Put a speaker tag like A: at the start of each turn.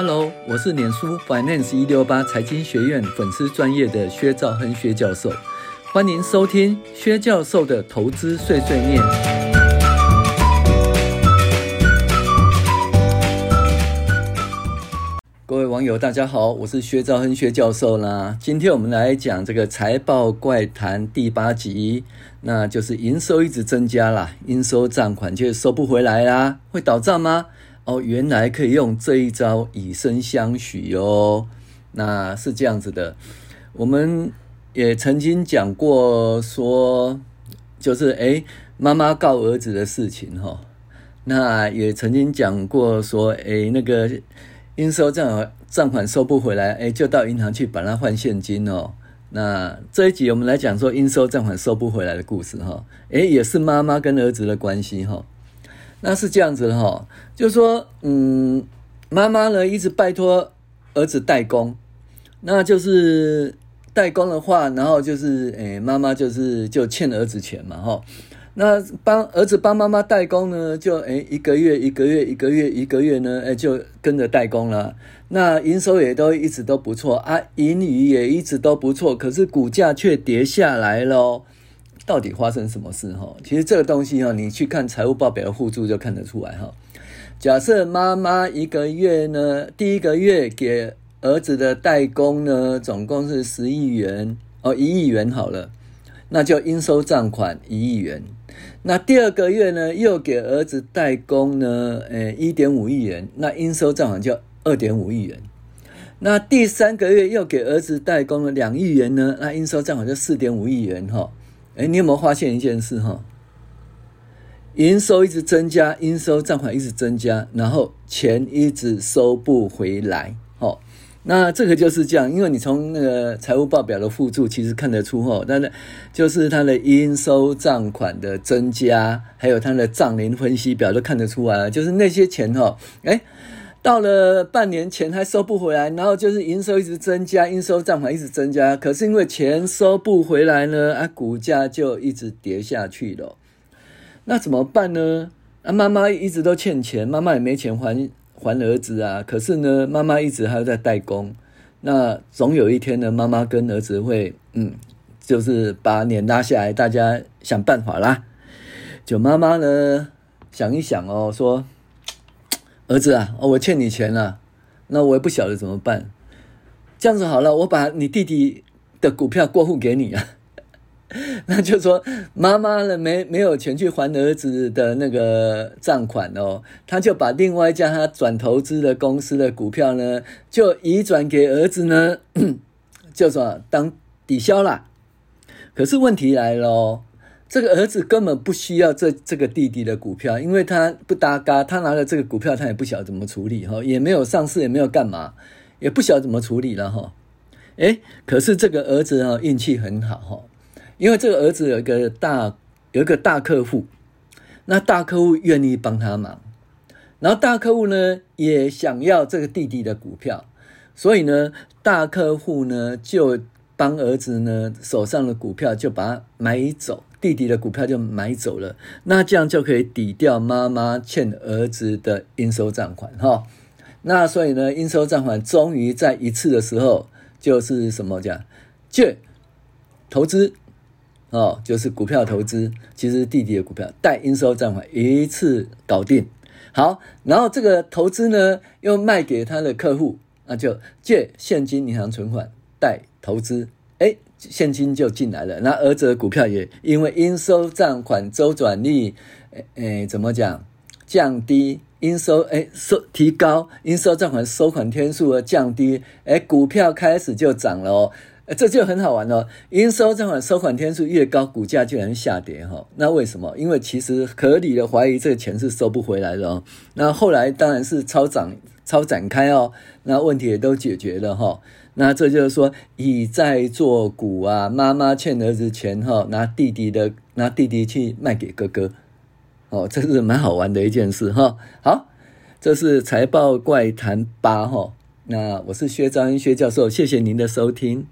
A: Hello，我是脸书 Finance 一六八财经学院粉丝专业的薛兆亨薛教授，欢迎收听薛教授的投资碎碎念。各位网友，大家好，我是薛兆亨薛教授啦。今天我们来讲这个财报怪谈第八集，那就是营收一直增加啦，应收账款却收不回来啦，会倒账吗？哦，原来可以用这一招以身相许哦。那是这样子的，我们也曾经讲过说，就是诶妈妈告儿子的事情哈。那也曾经讲过说，诶那个应收账账款收不回来，诶就到银行去把它换现金哦。那这一集我们来讲说应收账款收不回来的故事哈。诶也是妈妈跟儿子的关系哈。那是这样子的哈，就是说，嗯，妈妈呢一直拜托儿子代工，那就是代工的话，然后就是，诶，妈妈就是就欠儿子钱嘛，哈。那帮儿子帮妈妈代工呢，就诶一个月一个月一个月一个月呢，诶就跟着代工了。那营收也都一直都不错啊，盈余也一直都不错，可是股价却跌下来咯。到底发生什么事哈？其实这个东西哈，你去看财务报表的附注就看得出来哈。假设妈妈一个月呢，第一个月给儿子的代工呢，总共是十亿元哦，一亿元好了，那就应收账款一亿元。那第二个月呢，又给儿子代工呢，诶，一点五亿元，那应收账款就二点五亿元。那第三个月又给儿子代工了两亿元呢，那应收账款就四点五亿元哈。哎，你有没有发现一件事哈？营收一直增加，应收账款一直增加，然后钱一直收不回来。哦，那这个就是这样，因为你从那个财务报表的附注其实看得出，哈，那就是它的应收账款的增加，还有它的账龄分析表都看得出来，就是那些钱，哈，哎。到了半年前还收不回来，然后就是营收一直增加，应收账款一直增加，可是因为钱收不回来呢，啊，股价就一直跌下去了。那怎么办呢？啊，妈妈一直都欠钱，妈妈也没钱还还儿子啊。可是呢，妈妈一直还在代工。那总有一天呢，妈妈跟儿子会，嗯，就是把脸拉下来，大家想办法啦。就妈妈呢，想一想哦，说。儿子啊，我欠你钱了，那我也不晓得怎么办。这样子好了，我把你弟弟的股票过户给你啊。那就说妈妈呢，没没有钱去还儿子的那个账款哦，他就把另外一家他转投资的公司的股票呢，就移转给儿子呢，就说当抵消啦。可是问题来了哦。这个儿子根本不需要这这个弟弟的股票，因为他不搭嘎，他拿了这个股票，他也不晓得怎么处理哈，也没有上市，也没有干嘛，也不晓得怎么处理了哈。诶，可是这个儿子啊，运气很好哈，因为这个儿子有一个大有一个大客户，那大客户愿意帮他忙，然后大客户呢也想要这个弟弟的股票，所以呢，大客户呢就帮儿子呢手上的股票就把它买走。弟弟的股票就买走了，那这样就可以抵掉妈妈欠儿子的应收账款哈。那所以呢，应收账款终于在一次的时候，就是什么讲，借投资哦，就是股票投资，其实弟弟的股票带应收账款一次搞定。好，然后这个投资呢又卖给他的客户，那就借现金银行存款带投资，哎。现金就进来了，那儿子的股票也因为应收账款周转率，诶诶，怎么讲？降低应收，诶收提高应收账款收款天数而降低，诶股票开始就涨了哦，这就很好玩哦。应收账款收款天数越高，股价就能下跌哈。那为什么？因为其实合理的怀疑这个钱是收不回来的哦。那后来当然是超涨超展开哦，那问题也都解决了哈。那这就是说，以债做股啊，妈妈欠儿子钱哈，拿弟弟的，拿弟弟去卖给哥哥，哦，这是蛮好玩的一件事哈。好，这是财报怪谈八哈。那我是薛兆亨薛教授，谢谢您的收听。